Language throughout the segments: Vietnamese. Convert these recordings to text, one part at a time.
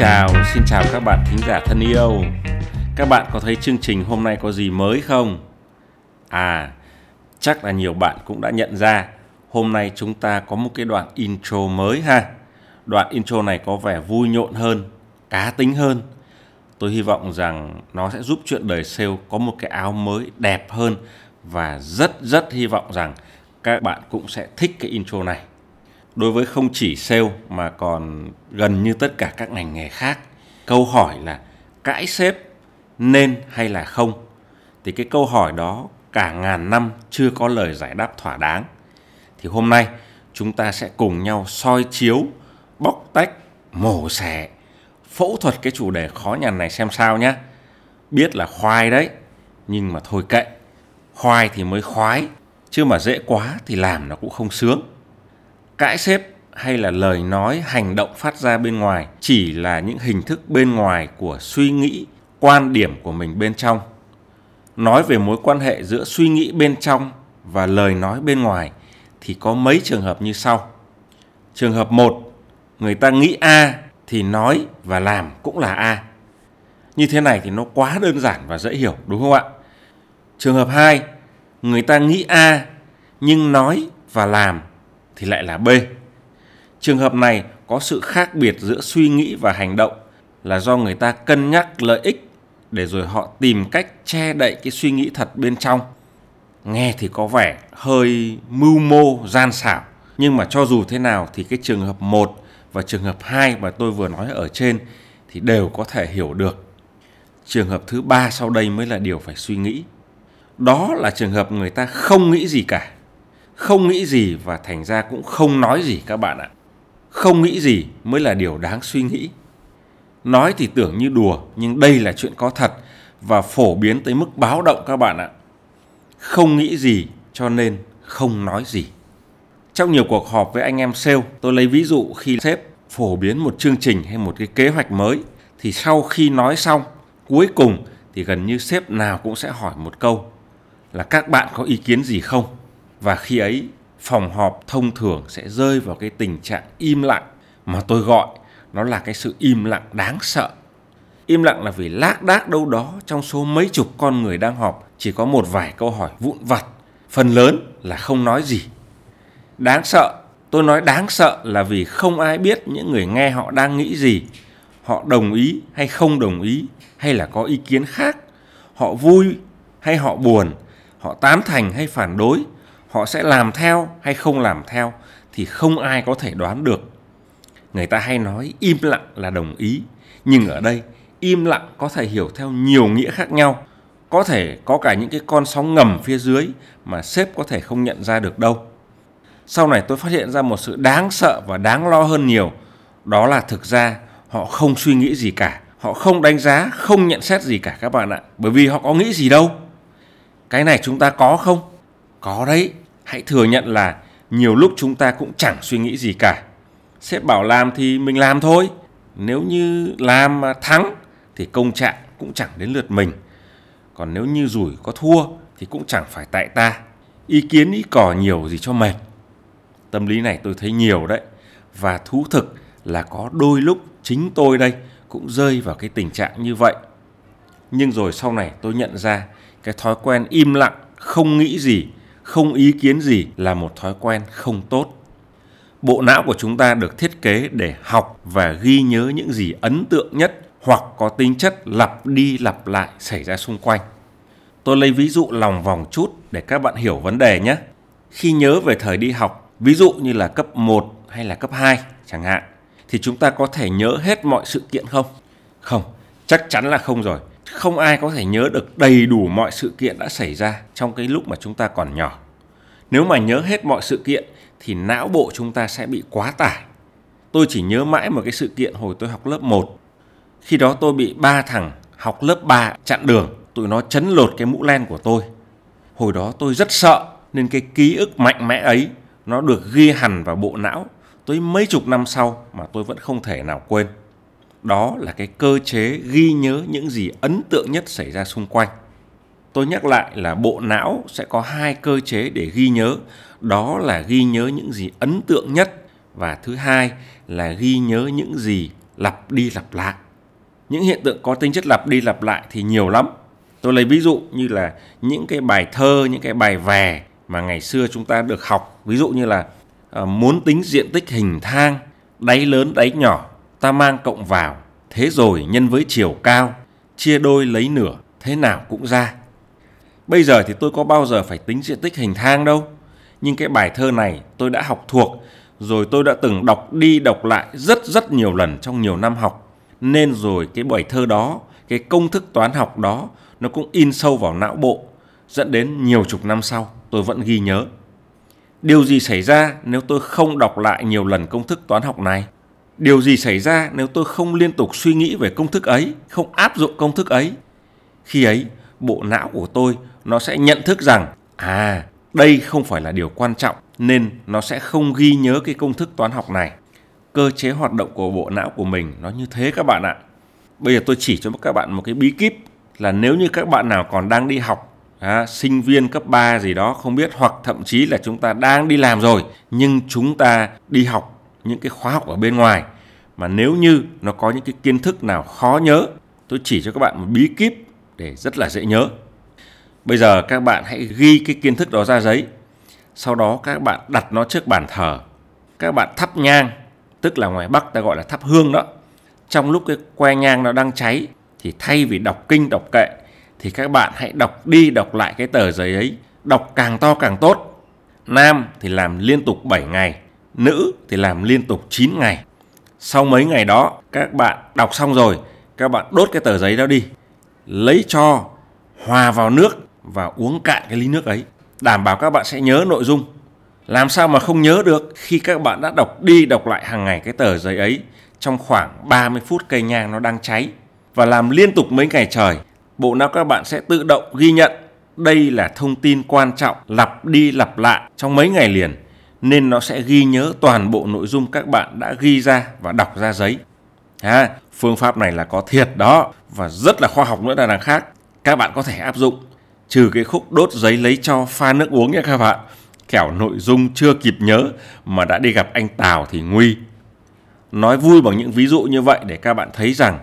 Chào, xin chào các bạn thính giả thân yêu. Các bạn có thấy chương trình hôm nay có gì mới không? À, chắc là nhiều bạn cũng đã nhận ra hôm nay chúng ta có một cái đoạn intro mới ha. Đoạn intro này có vẻ vui nhộn hơn, cá tính hơn. Tôi hy vọng rằng nó sẽ giúp chuyện đời sale có một cái áo mới đẹp hơn và rất rất hy vọng rằng các bạn cũng sẽ thích cái intro này đối với không chỉ sale mà còn gần như tất cả các ngành nghề khác, câu hỏi là cãi sếp nên hay là không? Thì cái câu hỏi đó cả ngàn năm chưa có lời giải đáp thỏa đáng. Thì hôm nay chúng ta sẽ cùng nhau soi chiếu, bóc tách, mổ xẻ, phẫu thuật cái chủ đề khó nhằn này xem sao nhé biết là khoai đấy, nhưng mà thôi kệ, khoai thì mới khoái, chứ mà dễ quá thì làm nó cũng không sướng cãi sếp hay là lời nói, hành động phát ra bên ngoài chỉ là những hình thức bên ngoài của suy nghĩ, quan điểm của mình bên trong. Nói về mối quan hệ giữa suy nghĩ bên trong và lời nói bên ngoài thì có mấy trường hợp như sau. Trường hợp một, người ta nghĩ a thì nói và làm cũng là a. Như thế này thì nó quá đơn giản và dễ hiểu, đúng không ạ? Trường hợp 2 người ta nghĩ a nhưng nói và làm thì lại là B. Trường hợp này có sự khác biệt giữa suy nghĩ và hành động là do người ta cân nhắc lợi ích để rồi họ tìm cách che đậy cái suy nghĩ thật bên trong. Nghe thì có vẻ hơi mưu mô, gian xảo, nhưng mà cho dù thế nào thì cái trường hợp 1 và trường hợp 2 mà tôi vừa nói ở trên thì đều có thể hiểu được. Trường hợp thứ ba sau đây mới là điều phải suy nghĩ. Đó là trường hợp người ta không nghĩ gì cả không nghĩ gì và thành ra cũng không nói gì các bạn ạ. Không nghĩ gì mới là điều đáng suy nghĩ. Nói thì tưởng như đùa, nhưng đây là chuyện có thật và phổ biến tới mức báo động các bạn ạ. Không nghĩ gì cho nên không nói gì. Trong nhiều cuộc họp với anh em sale, tôi lấy ví dụ khi sếp phổ biến một chương trình hay một cái kế hoạch mới, thì sau khi nói xong, cuối cùng thì gần như sếp nào cũng sẽ hỏi một câu là các bạn có ý kiến gì không? Và khi ấy, phòng họp thông thường sẽ rơi vào cái tình trạng im lặng. Mà tôi gọi, nó là cái sự im lặng đáng sợ. Im lặng là vì lác đác đâu đó trong số mấy chục con người đang họp, chỉ có một vài câu hỏi vụn vặt. Phần lớn là không nói gì. Đáng sợ, tôi nói đáng sợ là vì không ai biết những người nghe họ đang nghĩ gì. Họ đồng ý hay không đồng ý, hay là có ý kiến khác. Họ vui hay họ buồn, họ tán thành hay phản đối họ sẽ làm theo hay không làm theo thì không ai có thể đoán được. Người ta hay nói im lặng là đồng ý, nhưng ở đây im lặng có thể hiểu theo nhiều nghĩa khác nhau. Có thể có cả những cái con sóng ngầm phía dưới mà sếp có thể không nhận ra được đâu. Sau này tôi phát hiện ra một sự đáng sợ và đáng lo hơn nhiều, đó là thực ra họ không suy nghĩ gì cả. Họ không đánh giá, không nhận xét gì cả các bạn ạ, bởi vì họ có nghĩ gì đâu. Cái này chúng ta có không? Có đấy. Hãy thừa nhận là nhiều lúc chúng ta cũng chẳng suy nghĩ gì cả. Sếp bảo làm thì mình làm thôi. Nếu như làm mà thắng thì công trạng cũng chẳng đến lượt mình. Còn nếu như rủi có thua thì cũng chẳng phải tại ta. Ý kiến, ý cỏ nhiều gì cho mệt. Tâm lý này tôi thấy nhiều đấy. Và thú thực là có đôi lúc chính tôi đây cũng rơi vào cái tình trạng như vậy. Nhưng rồi sau này tôi nhận ra cái thói quen im lặng, không nghĩ gì không ý kiến gì là một thói quen không tốt. Bộ não của chúng ta được thiết kế để học và ghi nhớ những gì ấn tượng nhất hoặc có tính chất lặp đi lặp lại xảy ra xung quanh. Tôi lấy ví dụ lòng vòng chút để các bạn hiểu vấn đề nhé. Khi nhớ về thời đi học, ví dụ như là cấp 1 hay là cấp 2 chẳng hạn, thì chúng ta có thể nhớ hết mọi sự kiện không? Không, chắc chắn là không rồi. Không ai có thể nhớ được đầy đủ mọi sự kiện đã xảy ra trong cái lúc mà chúng ta còn nhỏ nếu mà nhớ hết mọi sự kiện thì não bộ chúng ta sẽ bị quá tải. Tôi chỉ nhớ mãi một cái sự kiện hồi tôi học lớp 1. Khi đó tôi bị ba thằng học lớp 3 chặn đường, tụi nó chấn lột cái mũ len của tôi. Hồi đó tôi rất sợ nên cái ký ức mạnh mẽ ấy nó được ghi hẳn vào bộ não tới mấy chục năm sau mà tôi vẫn không thể nào quên. Đó là cái cơ chế ghi nhớ những gì ấn tượng nhất xảy ra xung quanh. Tôi nhắc lại là bộ não sẽ có hai cơ chế để ghi nhớ, đó là ghi nhớ những gì ấn tượng nhất và thứ hai là ghi nhớ những gì lặp đi lặp lại. Những hiện tượng có tính chất lặp đi lặp lại thì nhiều lắm. Tôi lấy ví dụ như là những cái bài thơ, những cái bài vè mà ngày xưa chúng ta được học, ví dụ như là à, muốn tính diện tích hình thang, đáy lớn đáy nhỏ, ta mang cộng vào, thế rồi nhân với chiều cao, chia đôi lấy nửa, thế nào cũng ra. Bây giờ thì tôi có bao giờ phải tính diện tích hình thang đâu. Nhưng cái bài thơ này tôi đã học thuộc, rồi tôi đã từng đọc đi đọc lại rất rất nhiều lần trong nhiều năm học. Nên rồi cái bài thơ đó, cái công thức toán học đó nó cũng in sâu vào não bộ, dẫn đến nhiều chục năm sau tôi vẫn ghi nhớ. Điều gì xảy ra nếu tôi không đọc lại nhiều lần công thức toán học này? Điều gì xảy ra nếu tôi không liên tục suy nghĩ về công thức ấy, không áp dụng công thức ấy? Khi ấy, bộ não của tôi nó sẽ nhận thức rằng à đây không phải là điều quan trọng nên nó sẽ không ghi nhớ cái công thức toán học này. Cơ chế hoạt động của bộ não của mình nó như thế các bạn ạ. Bây giờ tôi chỉ cho các bạn một cái bí kíp là nếu như các bạn nào còn đang đi học à, sinh viên cấp 3 gì đó không biết hoặc thậm chí là chúng ta đang đi làm rồi nhưng chúng ta đi học những cái khóa học ở bên ngoài mà nếu như nó có những cái kiến thức nào khó nhớ tôi chỉ cho các bạn một bí kíp để rất là dễ nhớ Bây giờ các bạn hãy ghi cái kiến thức đó ra giấy. Sau đó các bạn đặt nó trước bàn thờ. Các bạn thắp nhang, tức là ngoài Bắc ta gọi là thắp hương đó. Trong lúc cái que nhang nó đang cháy thì thay vì đọc kinh đọc kệ thì các bạn hãy đọc đi đọc lại cái tờ giấy ấy, đọc càng to càng tốt. Nam thì làm liên tục 7 ngày, nữ thì làm liên tục 9 ngày. Sau mấy ngày đó các bạn đọc xong rồi, các bạn đốt cái tờ giấy đó đi. Lấy cho hòa vào nước và uống cạn cái ly nước ấy. Đảm bảo các bạn sẽ nhớ nội dung. Làm sao mà không nhớ được khi các bạn đã đọc đi đọc lại hàng ngày cái tờ giấy ấy, trong khoảng 30 phút cây nhang nó đang cháy. Và làm liên tục mấy ngày trời, bộ não các bạn sẽ tự động ghi nhận đây là thông tin quan trọng lặp đi lặp lại trong mấy ngày liền, nên nó sẽ ghi nhớ toàn bộ nội dung các bạn đã ghi ra và đọc ra giấy à, phương pháp này là có thiệt đó. Và rất là khoa học nữa là đằng khác. Các bạn có thể áp dụng. Trừ cái khúc đốt giấy lấy cho pha nước uống nha các bạn. Kẻo nội dung chưa kịp nhớ mà đã đi gặp anh Tào thì nguy. Nói vui bằng những ví dụ như vậy để các bạn thấy rằng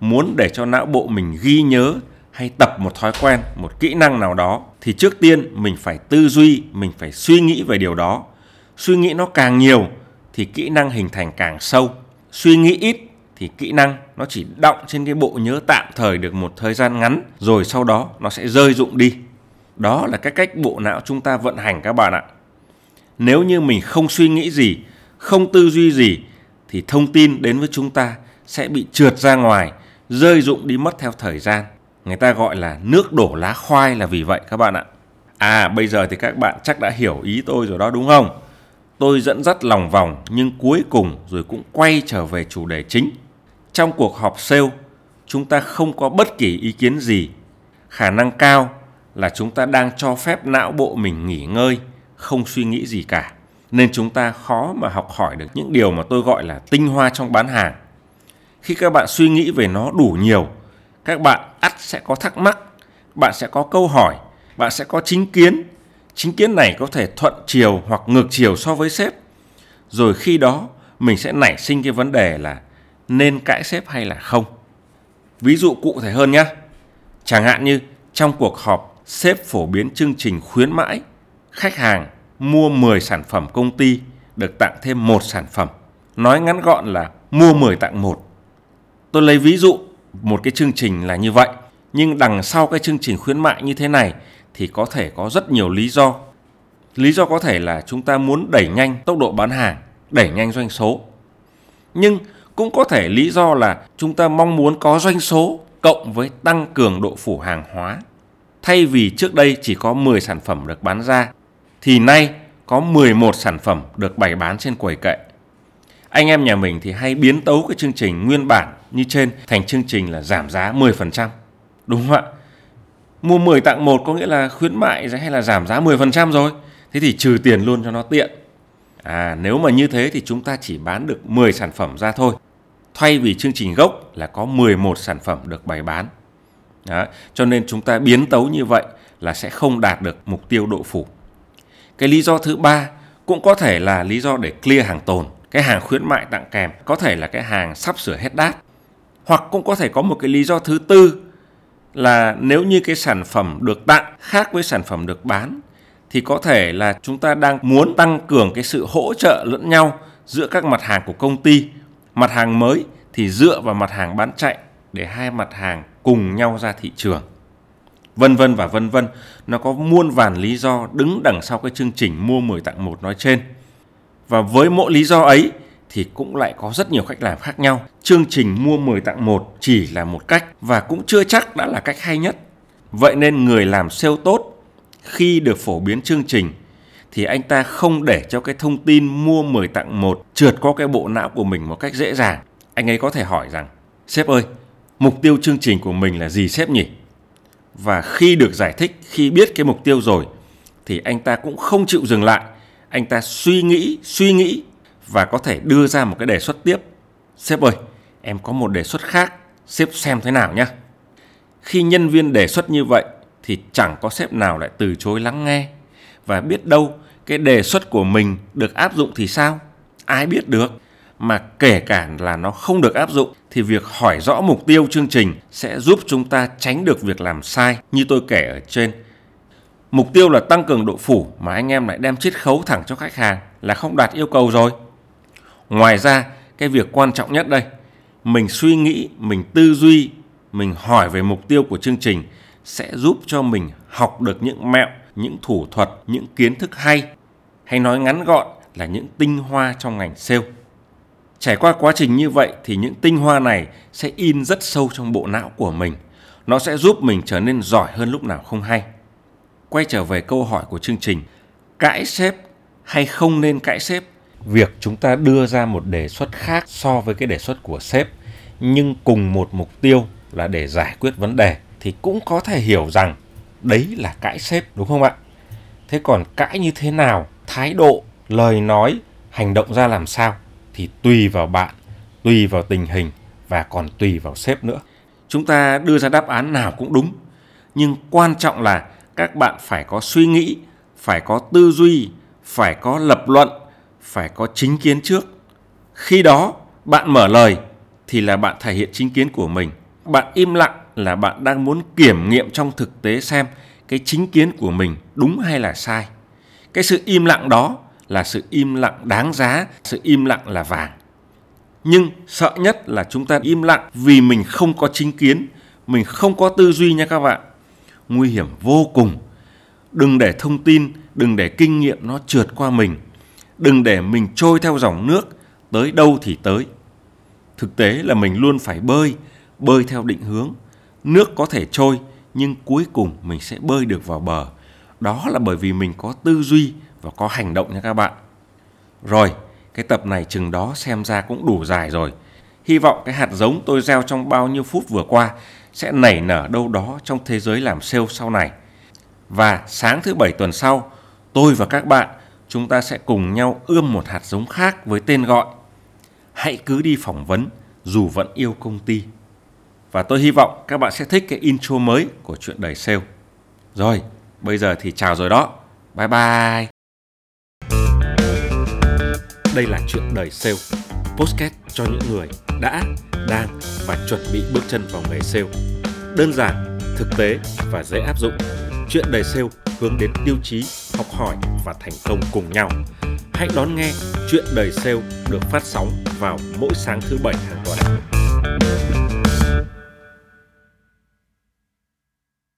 muốn để cho não bộ mình ghi nhớ hay tập một thói quen một kỹ năng nào đó thì trước tiên mình phải tư duy mình phải suy nghĩ về điều đó. Suy nghĩ nó càng nhiều thì kỹ năng hình thành càng sâu. Suy nghĩ ít thì kỹ năng nó chỉ động trên cái bộ nhớ tạm thời được một thời gian ngắn rồi sau đó nó sẽ rơi dụng đi. Đó là cái cách bộ não chúng ta vận hành các bạn ạ. Nếu như mình không suy nghĩ gì, không tư duy gì thì thông tin đến với chúng ta sẽ bị trượt ra ngoài, rơi dụng đi mất theo thời gian. Người ta gọi là nước đổ lá khoai là vì vậy các bạn ạ. À bây giờ thì các bạn chắc đã hiểu ý tôi rồi đó đúng không? Tôi dẫn dắt lòng vòng nhưng cuối cùng rồi cũng quay trở về chủ đề chính trong cuộc họp sale, chúng ta không có bất kỳ ý kiến gì. Khả năng cao là chúng ta đang cho phép não bộ mình nghỉ ngơi, không suy nghĩ gì cả. Nên chúng ta khó mà học hỏi được những điều mà tôi gọi là tinh hoa trong bán hàng. Khi các bạn suy nghĩ về nó đủ nhiều, các bạn ắt sẽ có thắc mắc, bạn sẽ có câu hỏi, bạn sẽ có chính kiến. Chính kiến này có thể thuận chiều hoặc ngược chiều so với sếp. Rồi khi đó mình sẽ nảy sinh cái vấn đề là nên cãi sếp hay là không. Ví dụ cụ thể hơn nhé. Chẳng hạn như trong cuộc họp, sếp phổ biến chương trình khuyến mãi, khách hàng mua 10 sản phẩm công ty được tặng thêm một sản phẩm. Nói ngắn gọn là mua 10 tặng một. Tôi lấy ví dụ một cái chương trình là như vậy, nhưng đằng sau cái chương trình khuyến mại như thế này thì có thể có rất nhiều lý do. Lý do có thể là chúng ta muốn đẩy nhanh tốc độ bán hàng, đẩy nhanh doanh số. Nhưng cũng có thể lý do là chúng ta mong muốn có doanh số cộng với tăng cường độ phủ hàng hóa. Thay vì trước đây chỉ có 10 sản phẩm được bán ra, thì nay có 11 sản phẩm được bày bán trên quầy kệ. Anh em nhà mình thì hay biến tấu cái chương trình nguyên bản như trên thành chương trình là giảm giá 10%. Đúng không ạ? Mua 10 tặng 1 có nghĩa là khuyến mại hay là giảm giá 10% rồi. Thế thì trừ tiền luôn cho nó tiện. À nếu mà như thế thì chúng ta chỉ bán được 10 sản phẩm ra thôi. Thay vì chương trình gốc là có 11 sản phẩm được bày bán. Đó, cho nên chúng ta biến tấu như vậy là sẽ không đạt được mục tiêu độ phủ. Cái lý do thứ ba cũng có thể là lý do để clear hàng tồn, cái hàng khuyến mại tặng kèm, có thể là cái hàng sắp sửa hết đát. Hoặc cũng có thể có một cái lý do thứ tư là nếu như cái sản phẩm được tặng khác với sản phẩm được bán thì có thể là chúng ta đang muốn tăng cường cái sự hỗ trợ lẫn nhau giữa các mặt hàng của công ty. Mặt hàng mới thì dựa vào mặt hàng bán chạy để hai mặt hàng cùng nhau ra thị trường. Vân vân và vân vân, nó có muôn vàn lý do đứng đằng sau cái chương trình mua 10 tặng 1 nói trên. Và với mỗi lý do ấy thì cũng lại có rất nhiều cách làm khác nhau. Chương trình mua 10 tặng 1 chỉ là một cách và cũng chưa chắc đã là cách hay nhất. Vậy nên người làm sale tốt khi được phổ biến chương trình thì anh ta không để cho cái thông tin mua 10 tặng 1 trượt qua cái bộ não của mình một cách dễ dàng. Anh ấy có thể hỏi rằng, sếp ơi, mục tiêu chương trình của mình là gì sếp nhỉ? Và khi được giải thích, khi biết cái mục tiêu rồi thì anh ta cũng không chịu dừng lại. Anh ta suy nghĩ, suy nghĩ và có thể đưa ra một cái đề xuất tiếp. Sếp ơi, em có một đề xuất khác, sếp xem thế nào nhé. Khi nhân viên đề xuất như vậy thì chẳng có sếp nào lại từ chối lắng nghe và biết đâu cái đề xuất của mình được áp dụng thì sao? Ai biết được? Mà kể cả là nó không được áp dụng thì việc hỏi rõ mục tiêu chương trình sẽ giúp chúng ta tránh được việc làm sai như tôi kể ở trên. Mục tiêu là tăng cường độ phủ mà anh em lại đem chiết khấu thẳng cho khách hàng là không đạt yêu cầu rồi. Ngoài ra, cái việc quan trọng nhất đây, mình suy nghĩ, mình tư duy, mình hỏi về mục tiêu của chương trình sẽ giúp cho mình học được những mẹo, những thủ thuật, những kiến thức hay, hay nói ngắn gọn là những tinh hoa trong ngành sale. Trải qua quá trình như vậy thì những tinh hoa này sẽ in rất sâu trong bộ não của mình. Nó sẽ giúp mình trở nên giỏi hơn lúc nào không hay. Quay trở về câu hỏi của chương trình, cãi sếp hay không nên cãi sếp? Việc chúng ta đưa ra một đề xuất khác so với cái đề xuất của sếp nhưng cùng một mục tiêu là để giải quyết vấn đề thì cũng có thể hiểu rằng đấy là cãi sếp đúng không ạ? Thế còn cãi như thế nào, thái độ, lời nói, hành động ra làm sao thì tùy vào bạn, tùy vào tình hình và còn tùy vào sếp nữa. Chúng ta đưa ra đáp án nào cũng đúng, nhưng quan trọng là các bạn phải có suy nghĩ, phải có tư duy, phải có lập luận, phải có chính kiến trước. Khi đó, bạn mở lời thì là bạn thể hiện chính kiến của mình. Bạn im lặng là bạn đang muốn kiểm nghiệm trong thực tế xem cái chính kiến của mình đúng hay là sai. Cái sự im lặng đó là sự im lặng đáng giá, sự im lặng là vàng. Nhưng sợ nhất là chúng ta im lặng vì mình không có chính kiến, mình không có tư duy nha các bạn. Nguy hiểm vô cùng. Đừng để thông tin, đừng để kinh nghiệm nó trượt qua mình. Đừng để mình trôi theo dòng nước, tới đâu thì tới. Thực tế là mình luôn phải bơi, bơi theo định hướng. Nước có thể trôi, nhưng cuối cùng mình sẽ bơi được vào bờ. Đó là bởi vì mình có tư duy và có hành động nha các bạn. Rồi, cái tập này chừng đó xem ra cũng đủ dài rồi. Hy vọng cái hạt giống tôi gieo trong bao nhiêu phút vừa qua sẽ nảy nở đâu đó trong thế giới làm sale sau này. Và sáng thứ bảy tuần sau, tôi và các bạn chúng ta sẽ cùng nhau ươm một hạt giống khác với tên gọi Hãy cứ đi phỏng vấn dù vẫn yêu công ty. Và tôi hy vọng các bạn sẽ thích cái intro mới của chuyện đầy sale. Rồi, bây giờ thì chào rồi đó. Bye bye. Đây là chuyện đời sale, podcast cho những người đã, đang và chuẩn bị bước chân vào nghề sale. Đơn giản, thực tế và dễ áp dụng. Chuyện đời sale hướng đến tiêu chí học hỏi và thành công cùng nhau. Hãy đón nghe chuyện đời sale được phát sóng vào mỗi sáng thứ bảy hàng tuần.